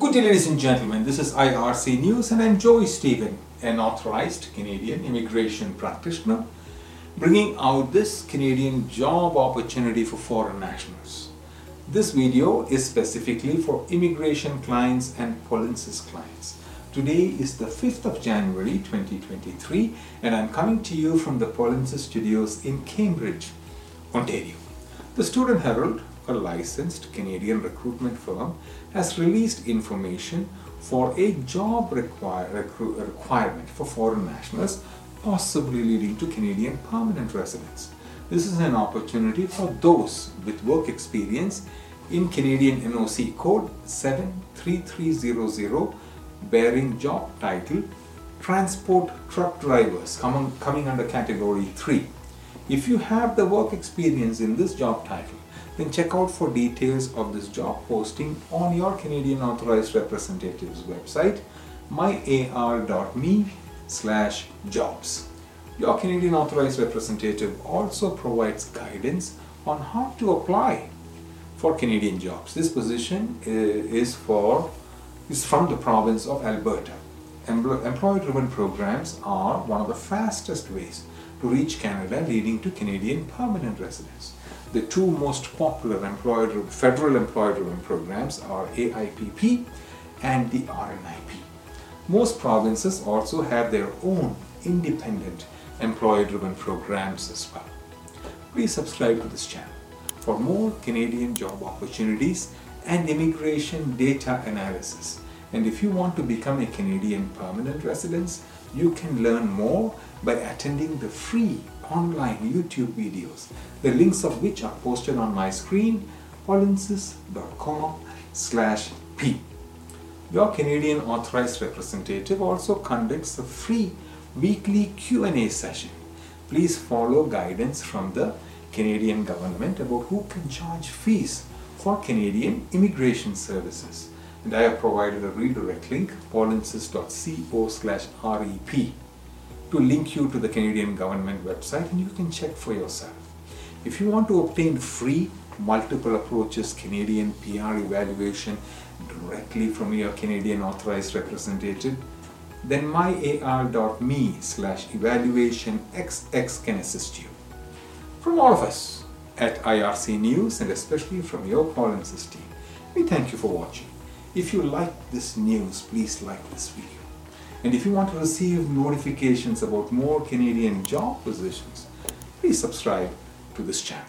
Good day, ladies and gentlemen. This is IRC News, and I'm Joey Stephen, an authorized Canadian immigration practitioner, bringing out this Canadian job opportunity for foreign nationals. This video is specifically for immigration clients and Polensis clients. Today is the 5th of January 2023, and I'm coming to you from the Polensis studios in Cambridge, Ontario. The Student Herald a licensed Canadian recruitment firm, has released information for a job require, requirement for foreign nationals, possibly leading to Canadian permanent residence. This is an opportunity for those with work experience in Canadian NOC code 73300 bearing job title transport truck drivers coming, coming under category 3. If you have the work experience in this job title, then check out for details of this job posting on your Canadian Authorized Representative's website, myar.me slash jobs. Your Canadian Authorized Representative also provides guidance on how to apply for Canadian jobs. This position is for is from the province of Alberta. Employer-driven programs are one of the fastest ways to reach Canada leading to Canadian permanent residence. The two most popular employer, federal employer-driven programs are AIPP and the RNIP. Most provinces also have their own independent employer-driven programs as well. Please subscribe to this channel for more Canadian job opportunities and immigration data analysis. And if you want to become a Canadian permanent resident, you can learn more by attending the free online YouTube videos, the links of which are posted on my screen, polensis.com slash p. Your Canadian Authorized Representative also conducts a free weekly Q&A session. Please follow guidance from the Canadian government about who can charge fees for Canadian immigration services. And I have provided a redirect link, polensis.co slash rep to link you to the Canadian government website and you can check for yourself. If you want to obtain free multiple approaches Canadian PR evaluation directly from your Canadian authorized representative, then myar.me slash evaluation xx can assist you. From all of us at IRC News and especially from your Polensis team, we thank you for watching. If you like this news, please like this video. And if you want to receive notifications about more Canadian job positions, please subscribe to this channel.